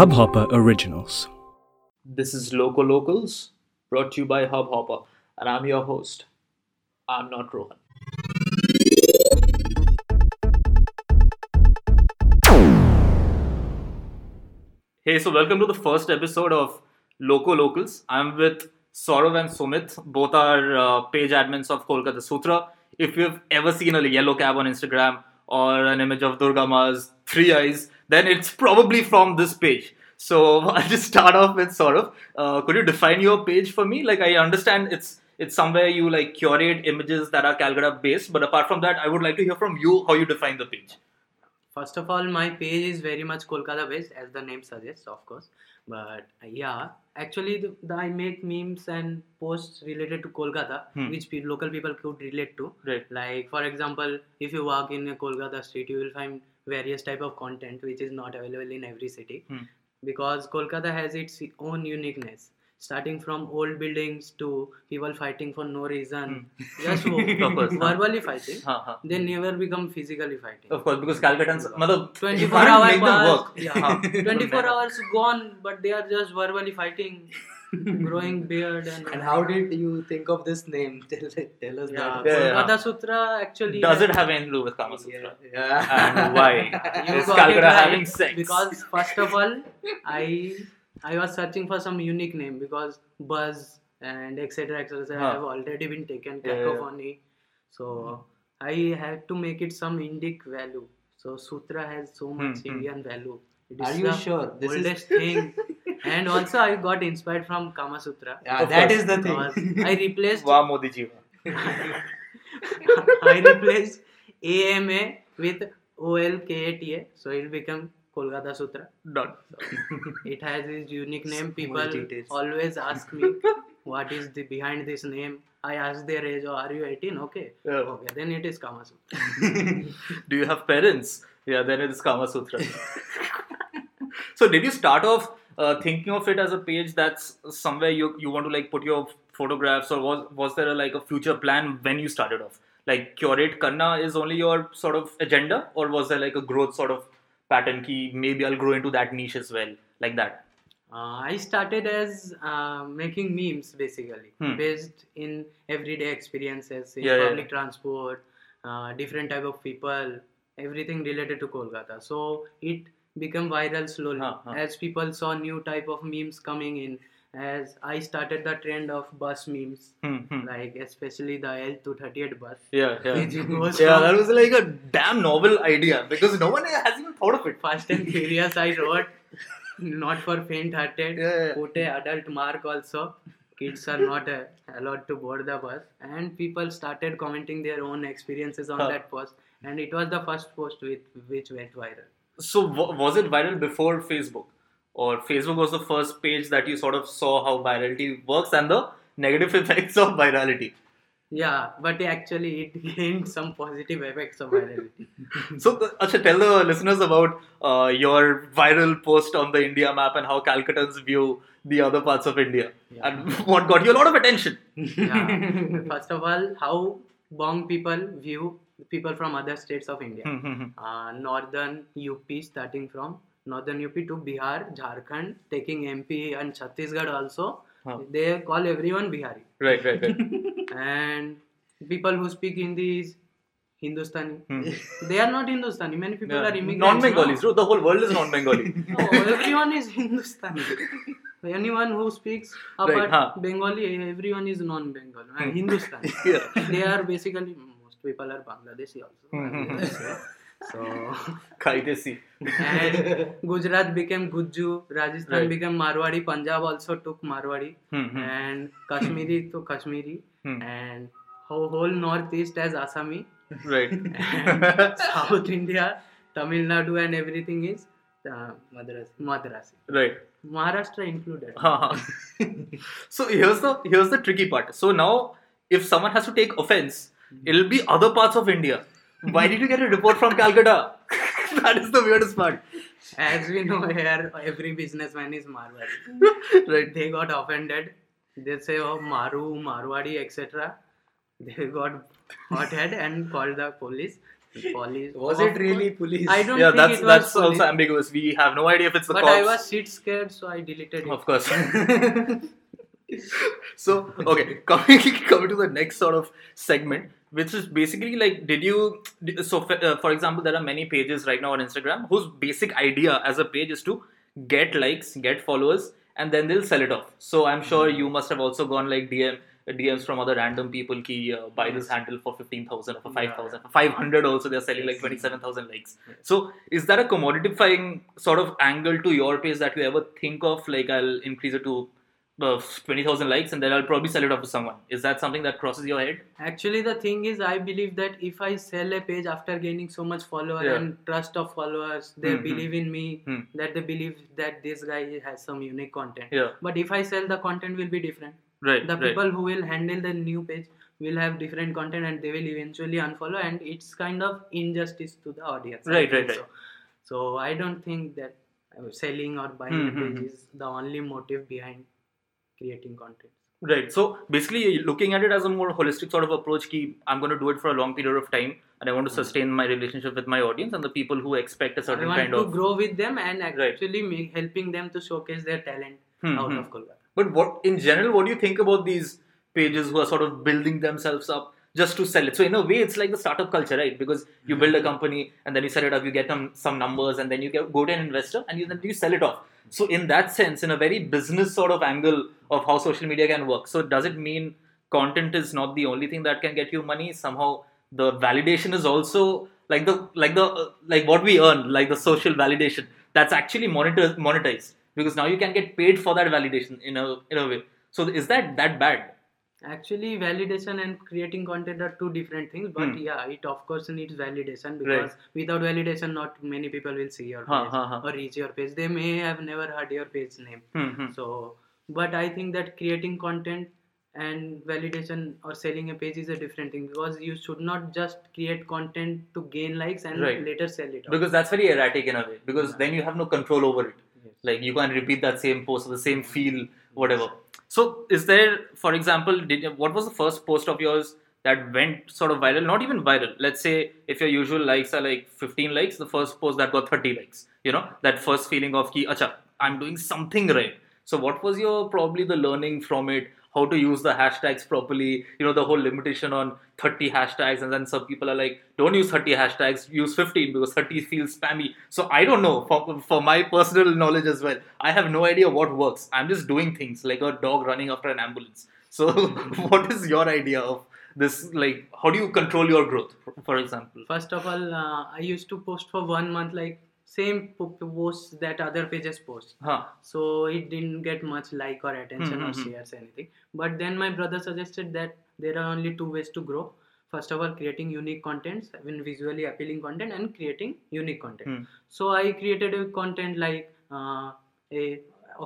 Hubhopper Originals. This is Loco Locals, brought to you by Hubhopper, and I'm your host. I'm not Rohan. Hey, so welcome to the first episode of Loco Locals. I'm with Saurav and Sumit. Both are uh, page admins of Kolkata Sutra. If you've ever seen a yellow cab on Instagram or an image of Durga Ma's three eyes, then it's probably from this page. So I'll just start off with Saurav. Uh, could you define your page for me? Like I understand it's it's somewhere you like curate images that are Calcutta based, but apart from that, I would like to hear from you how you define the page. First of all, my page is very much Kolkata based, as the name suggests, of course. But yeah, actually, the, the, I make memes and posts related to Kolkata, Hmm. which pe- local people could relate to. Right. Like, for example, if you walk in a Kolkata street, you will find various type of content which is not available in every city, Hmm. because Kolkata has its own uniqueness. Starting from old buildings to people fighting for no reason, just Hmm. Of course, huh. verbally fighting. Huh, huh. They never become physically fighting. Of course, because Calcuttans, matlab, you 24 can't hours make work. Yeah. Huh. 24 hours gone, but they are just verbally fighting, growing beard and. And how did you think of this name? Tell, tell us Yeah, that. Yeah, yeah. Kolkata Sutra actually. Does it have anything to do with Kama Sutra? Yeah. And why? You Is Calcutta right, having sex? Because first of all, I I was searching for some unique name because Buzz and etc. etc. Huh. have already been taken. Yeah, yeah. Cacophony. So I had to make it some Indic value. So Sutra has so much Hmm, hmm. Indian value. It Are you the sure? This is oldest thing. and also I got inspired from Kama Sutra. yeah, Of that course. is the thing. I replaced Wow, Modi ji. I replaced AMA with OLKATA, so it will become Kolkata Sutra. Done. It has its unique name. People always ask me what is the behind this name. I ask their age, oh, are you 18? Okay. Yeah. Okay, then it is Kama Sutra. Do you have parents? Yeah, then it is Kama Sutra. so, did you start off uh, thinking of it as a page that's somewhere you you want to like put your photographs, or was was there a, like a future plan when you started off? Like curate karna is only your sort of agenda, or was there like a growth sort of pattern? Key maybe I'll grow into that niche as well, like that. Uh, I started as uh, making memes basically, Hmm. based in everyday experiences in Yeah, yeah. public transport, uh, different type of people, everything related to Kolkata. So it became viral slowly Huh, huh. as people saw new type of memes coming in. As I started the trend of bus memes, Hmm, hmm. like especially the L238 bus. Yeah, yeah. Yeah, that was like a damn novel idea because no one has even thought of it. Fast and Furious I wrote, not for faint-hearted. Yeah, yeah. Put a adult mark also. Kids are not uh, allowed to board the bus. And people started commenting their own experiences on Huh. that post. And it was the first post with which went viral. So w- was it viral before Facebook, or Facebook was the first page that you sort of saw how virality works and the negative effects of virality? Yeah, but actually it gained some positive effects of virality. So, uh, Acha, tell the listeners about uh, your viral post on the India map and how Calcuttans view the other parts of India, Yeah. and what got you a lot of attention. yeah. First of all, how Bong people view people from other states of India. Hmm, hmm, hmm. uh, northern UP, starting from northern UP to Bihar, Jharkhand, taking MP and Chhattisgarh also. Huh. They call everyone Bihari. right, right, right. And people who speak Hindi is Hindustani. Hmm. They are not Hindustani. Many people Yeah. are immigrants. Non-Bengalis, no? The whole world is non-Bengali. No, everyone is Hindustani. Anyone who speaks Right, apart huh. Bengali, everyone is non-Bengali. Hmm. Hindustani. yeah. they are basically most people are Bangladeshi also. Hmm, hmm, hmm. so Kaitesi. and Gujarat became Gujju, Rajasthan Right. became Marwadi, Punjab also took Marwadi, Hmm, hmm. and Kashmiri to Kashmiri, Hmm. and whole, whole northeast as Assami, Right. and South India, Tamil Nadu, and everything is uh, Madrasi. Madrasi. right. Maharashtra included. Uh-huh. so here's the here's the tricky part. So now, if someone has to take offense, it'll be other parts of India. Why did you get a report from Calcutta? that is the weirdest part. As we know here, every businessman is Marwadi. Right. They got offended. They say, oh, Maru, Marwadi, etc. They got hot head and called the police. Police. Was Of it really police? I don't yeah, think that's it was that's police. also ambiguous. We have no idea if it's the But cops. I was shit scared, so I deleted it. Of course. so okay, coming coming to the next sort of segment, which is basically like, did you? So for, uh, for example, there are many pages right now on Instagram whose basic idea as a page is to get likes, get followers, and then they'll sell it off. So I'm sure you must have also gone like DM. DMs from other random people ki uh, buy this handle for 15,000 or for 5,000 for 500 also they're selling like 27,000 likes so is that a commodifying sort of angle to your page that you ever think of like I'll increase it to uh, 20,000 likes and then I'll probably sell it off to someone is that something that crosses your head Actually, the thing is, I believe that if I sell a page after gaining so much follower Yeah. and trust of followers, they Mhm. believe in me, Hmm. that they believe that this guy has some unique content. yeah But if I sell, the content will be different. right The right. people who will handle the new page will have different content and they will eventually unfollow, and it's kind of injustice to the audience. I Right, right, So. so I don't think that selling or buying Hmm, a hmm, page hmm. is the only motive behind creating content. Right. So basically, looking at it as a more holistic sort of approach. Ki I'm going to do it for a long period of time, and I want to sustain my relationship with my audience and the people who expect a certain I want kind to of. grow with them and Right. actually make, helping them to showcase their talent Hmm, out hmm. of Kolkata. But what, in general, what do you think about these pages who are sort of building themselves up just to sell it? So in a way, it's like the startup culture, right? Because you build a company and then you set it up, you get some some numbers, and then you get, go to an investor and you then you sell it off. So in that sense, in a very business sort of angle of how social media can work, so does it mean content is not the only thing that can get you money? Somehow the validation is also like the like the uh, like what we earn, like the social validation that's actually monetized monetized because now you can get paid for that validation in a in a way. So is that that bad? Actually, validation and creating content are two different things. But Hmm. yeah, it of course needs validation Right. because without validation, not many people will see your page or reach your page. They may have never heard your page name. Hmm, hmm. So, but I think that creating content and validation or selling a page is a different thing because you should not just create content to gain likes and Right. later sell it. off. Because that's very erratic in a way. Because Yeah. then you have no control over it. Yes. Like you can't repeat that same post or the same feel, whatever. So is there, for example, did what was the first post of yours that went sort of viral? Not even viral. Let's say if your usual likes are like 15 likes, the first post that got 30 likes. You know that first feeling of ki, acha, I'm doing something right. So what was your probably the learning from it? How to use the hashtags properly? You know the whole limitation on 30 hashtags, and then some people are like, don't use 30 hashtags, use 15 because 30 feels spammy. So I don't know. For for my personal knowledge as well, I have no idea what works. I'm just doing things like a dog running after an ambulance. So what is your idea of this? Like how do you control your growth? For, example. First of all, uh, I used to post for one month like same po- posts that other pages post. Huh. so it didn't get much like or attention or Mhm, mhm. shares anything but then my brother suggested that there are only two ways to grow first of all creating unique contents I mean visually appealing content and creating unique content Hmm. so i created a content like uh, a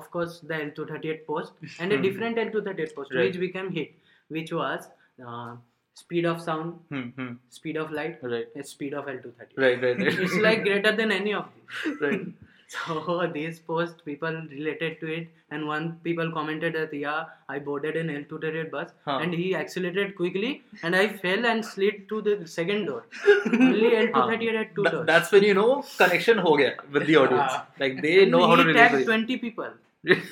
of course the l238 post and a Mhm. different l238 post Right. which became hit which was uh, speed of sound Hmm, hmm. speed of light Right. speed of L230. Right. Right. Right. it's like greater than any of these right. so these posts people related to it and one people commented that yeah I boarded an L230 bus Huh. and he accelerated quickly and I fell and slid to the second door. Only L238 had two Th- doors. that's when you know connection ho gaya with the audience. Ah. Like they And know how to he relate. tagged 20 people. 20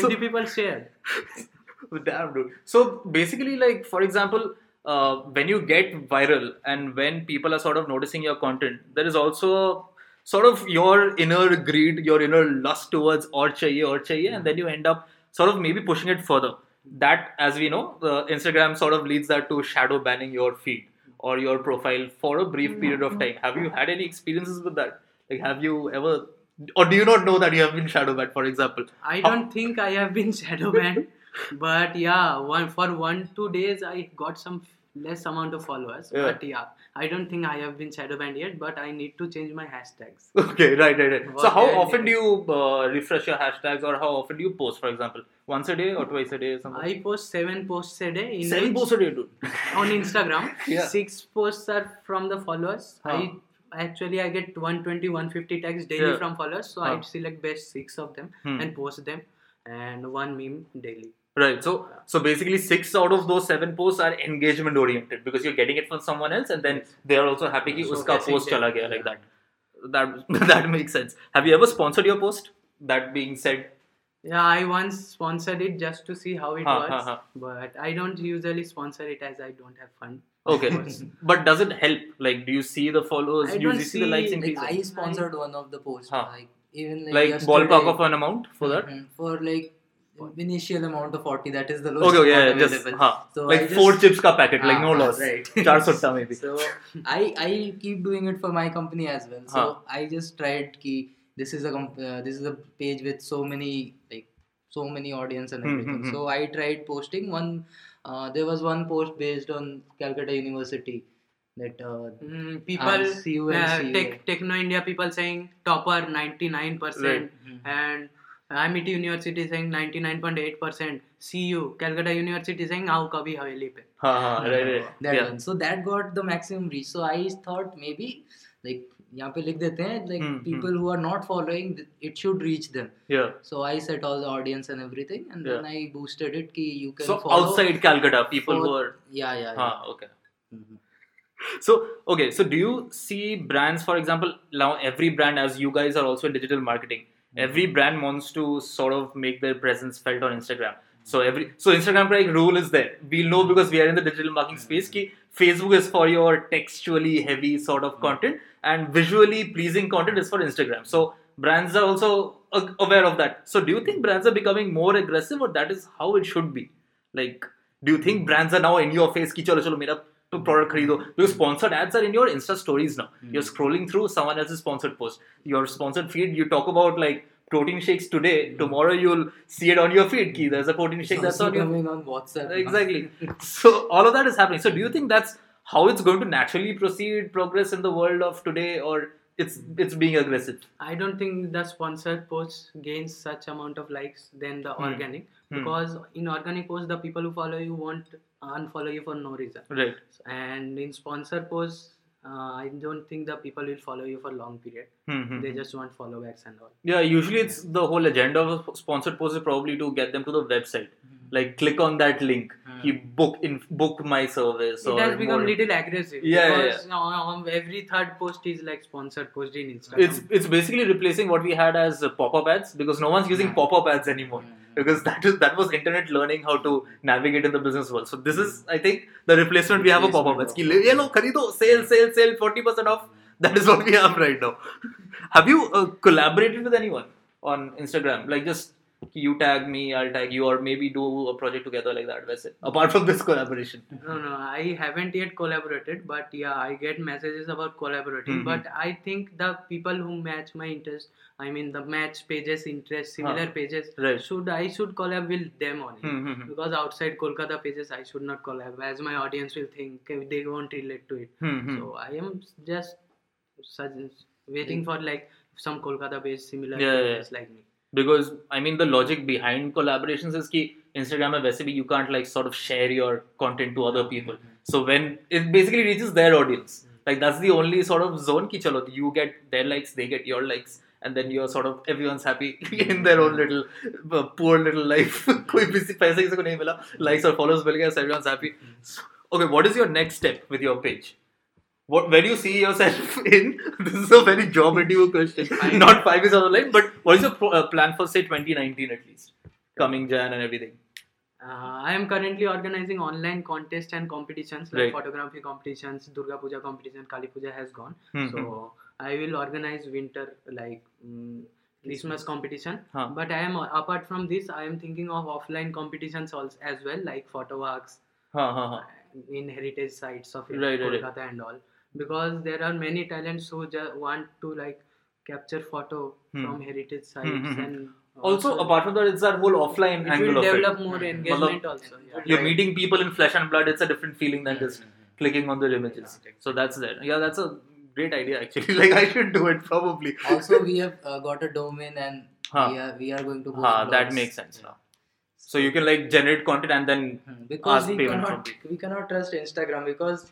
So- people shared. Damn, dude. So basically, like for example, uh, when you get viral and when people are sort of noticing your content, there is also sort of your inner greed, your inner lust towards or chahiye or chahiye, and then you end up sort of maybe pushing it further. That, as we know, the Instagram sort of leads that to shadow banning your feed or your profile for a brief period of time. Have you had any experiences with that? Like, have you ever, or do you not know that you have been shadow banned, for example? I don't think I have been shadow banned, but yeah, one for one two days I got some less amount of followers. Yeah. But yeah, I don't think I have been shadow banned yet. But I need to change my hashtags. Okay, right, right, right. So, how often do you uh, refresh your hashtags, or how often do you post, for example, once a day or twice a day, or something? I post seven posts a day. In Seven posts a day, dude. on Instagram. Yeah. Six posts are from the followers. Huh. I actually I get 120 150 tags daily Yeah. from followers so Huh. i select best six of them Hmm. and post them and one meme daily Right. So so basically, six out of those seven posts are engagement oriented because you're getting it from someone else, and then they are also happy that so uska post chala gaya like that. That that makes sense. Have you ever sponsored your post? That being said. Yeah, I once sponsored it just to see how it ha, works, ha, ha. but I don't usually sponsor it as I don't have fun. Okay, but does it help? Like, do you see the followers? I do you see, see, the likes increase? Like, I sponsored I, one of the posts, like even like, like ballpark of an amount for mm-hmm. that. For like initial amount of 40 that is the Okay, lowest okay, yeah, amount just available. huh. So like I just- four chips ka packet, like no Ah, loss. right. Char sutta maybe. so I I keep doing it for my company as well. So Huh. I just tried ki this is a comp- uh, this is a page with so many like so many audience and Hmm, everything. hmm, hmm. So I tried posting one. Uh, there was one post based on Calcutta University that uh, Mm, people, Ah, CU and uh, CU. tech, Techno India people saying topper 99%, Right. Mhm. and Amity university saying 99.8 percent CU Calcutta university saying आओ कभी हवेली पे हाँ हाँ so that got the maximum reach so I thought यहाँ पे लिख देते हैं like people who are not following it should reach them so I set all the audience and everything and then I boosted it कि you can follow so outside Calcutta people who are yeah yeah हाँ okay So, okay, so do you see brands, for example, now every brand, as you guys are also in digital marketing. Every mm-hmm. brand wants to sort of make their presence felt on Instagram. So every so Instagram like rule is there. We'll know mm-hmm. because we are in the digital marketing mm-hmm. space. Ki Facebook is for your textually heavy sort of content, and visually pleasing content is for Instagram. So brands are also aware of that. So do you think brands are becoming more aggressive, or that is how it should be? Like, do you think brands are now in your face? Ki chalo chalo mera product kharido. Because sponsored ads are in your Insta stories now. You're scrolling through someone else's sponsored post. Your sponsored feed, you talk about like protein shakes today. Tomorrow you'll see it on your feed. Ki there's a protein shake that's on your on WhatsApp. exactly. so all of that is happening. So do you think that's how it's going to naturally proceed, progress in the world of today, or it's it's being aggressive? I don't think the sponsored post gains such amount of likes than the Hmm. organic Hmm. because in organic post the people who follow you won't unfollow you for no reason Right. and in sponsored posts uh, I don't think the people will follow you for long period Hmm, they just want followbacks and all Yeah, usually it's the whole agenda of a sponsored post is probably to get them to the website. Like click on that link. Hmm. He book in book my service. it has become more- little aggressive Yeah, yeah, because On, on every third post is like sponsored post in Instagram It's it's basically replacing what we had as uh, pop-up ads because no one's using Hmm. pop-up ads anymore. Because that is that was internet learning how to navigate in the business world. So this is I think the replacement we have of pop-up ads. "Ye lo, kharido, sale, sale, sale, forty percent off. That is what we have right now. have you uh, collaborated with anyone on Instagram? Like just you tag me, I'll tag you, or maybe do a project together like that. That's it. Apart from this collaboration. No, no, I haven't yet collaborated, but yeah, I get messages about collaborating. Mhm. But I think the people who match my interest, I mean the match pages, interest, similar Huh. pages, Right. should I should collab with them only. Hmm, hmm, hmm. Because outside Kolkata pages, I should not collab, as my audience will think eh, they won't relate to it. Hmm, hmm. So I am just suggest, waiting for like some Kolkata based similar Yeah, yeah, pages like me because I mean the logic behind collaborations is कि Instagram में वैसे भी you can't like sort of share your content to other people. So when it basically reaches their audience, like that's the only sort of zone कि चलो you get their likes, they get your likes, and then you're sort of everyone's happy in their own little uh, poor little life. कोई भी पैसे किसी को नहीं मिला, likes or followers मिल गया, so everyone's happy. So, okay, what is your next step with your page? What, where do you see yourself in? This is a very job interview question. Not five years down the line, but what is your pro, uh, plan for say 2019 at least? Coming Jan and everything. Uh, I am currently organizing online contests and competitions like Right. photography competitions, Durga Puja competition, Kali Puja has gone. Hmm, So I will organize winter like mm, Christmas competition. Huh. But I am apart from this, I am thinking of offline competitions also as well, like photo walks Ha, ha, ha. in heritage sites of Right, right, right. Kolkata and all. Because there are many talents who just want to like capture photo Hmm. from heritage sites Hmm, hmm, hmm. and Also, apart from that, it's that whole offline it angle will of develop it. more Matlab, engagement also. Yeah. You're meeting people in flesh and blood. It's a different feeling than just clicking on their images. So that's there. Yeah, that's a great idea actually. Like I should do it probably. also, we have uh, got a domain and Huh. we, are, we are going to post Ha, that makes sense now. So you can like generate content and then Hmm, Because Ask we payment cannot, from we cannot trust Instagram because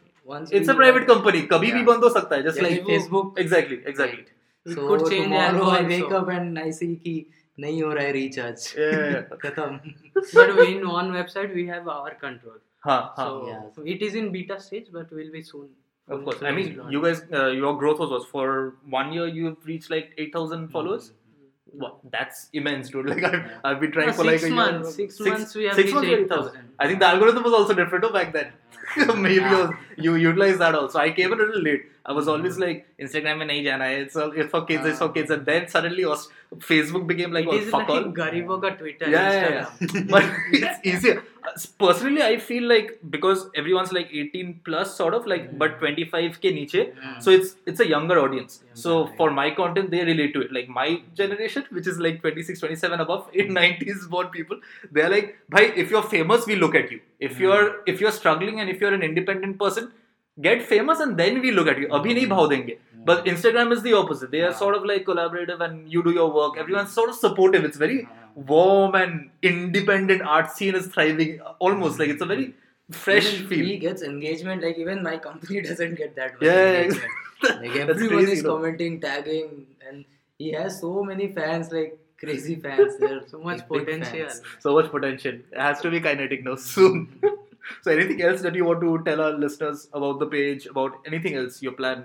it's a private company कभी भी बंद हो सकता है just like Facebook exactly exactly so tomorrow I wake up and I see की नहीं हो रहा है रिचार्ज खत्म. But in on website we have our control हाँ हाँ. So it is in beta stage but will be soon Of course, I mean, you guys, uh, your growth was, was for one year you've reached like 8,000 followers. Mm-hmm. Wow, that's immense, dude. Like I've, I've been trying No, for like six a months. year. Six months we have six reached months, 8,000. I think the algorithm was also different oh, back then. Maybe Yeah. it was- you utilized that also. I came a little late. I was always like Instagram में नहीं जाना है. It's all, it's for kids. It's for kids. And then suddenly was Facebook became like it oh, is fuck like all. Garibo ka Twitter, yeah, yeah, Instagram. yeah. but it's easier. Personally, I feel like because everyone's like 18 plus, sort of like, hmm. but 25 ke niche, hmm. so it's it's a younger audience. So for my content, they relate to it. Like my generation, which is like 26, 27 above, in hmm. 90s born people, they're like, "Bhai, if you're famous, we look at you. If you're if you're struggling and if you're an independent person." Get famous and then we look at you. Abhi nahi bhav denge. But Instagram is the opposite. They are sort of like collaborative and you do your work. Everyone's sort of supportive. It's very warm and independent art scene is thriving almost like it's a very fresh Even feel. He gets engagement. Like even my company doesn't get that much Yeah, engagement. yeah. Like everyone crazy, is commenting, tagging, and he has so many fans, like crazy fans. They're So much potential. So much potential. It has to be kinetic now soon. so anything else that you want to tell our listeners about the page, about anything else, your plan?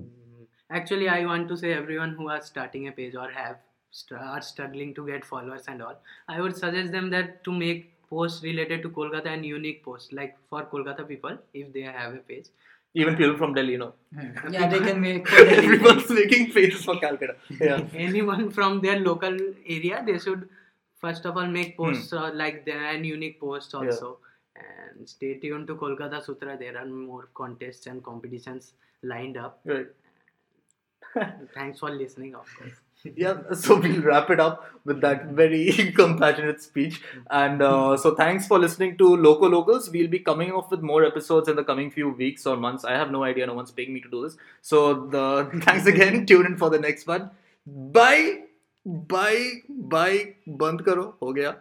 Mm, Actually, I want to say everyone who are starting a page or have st- are struggling to get followers and all, I would suggest them that to make posts related to Kolkata and unique posts, like for Kolkata people, if they have a page. Even people from Delhi, you know. Yeah, they can make. Everyone's making pages for Calcutta. Yeah. Anyone from their local area, they should first of all make posts uh, like that and unique posts Hmm. Yeah. also. And stay tuned to Kolkata Sutra. There are more contests and competitions lined up. Right. Thanks for listening, of course. Yeah so we'll wrap it up with that very compassionate speech. And uh, so thanks for listening to loco locals. We'll be coming off with more episodes in the coming few weeks or months. I have no idea. No one's paying me to do this. So the thanks again. Tune in for the next one. Bye. Bye. Bye. Band karo. Ho gaya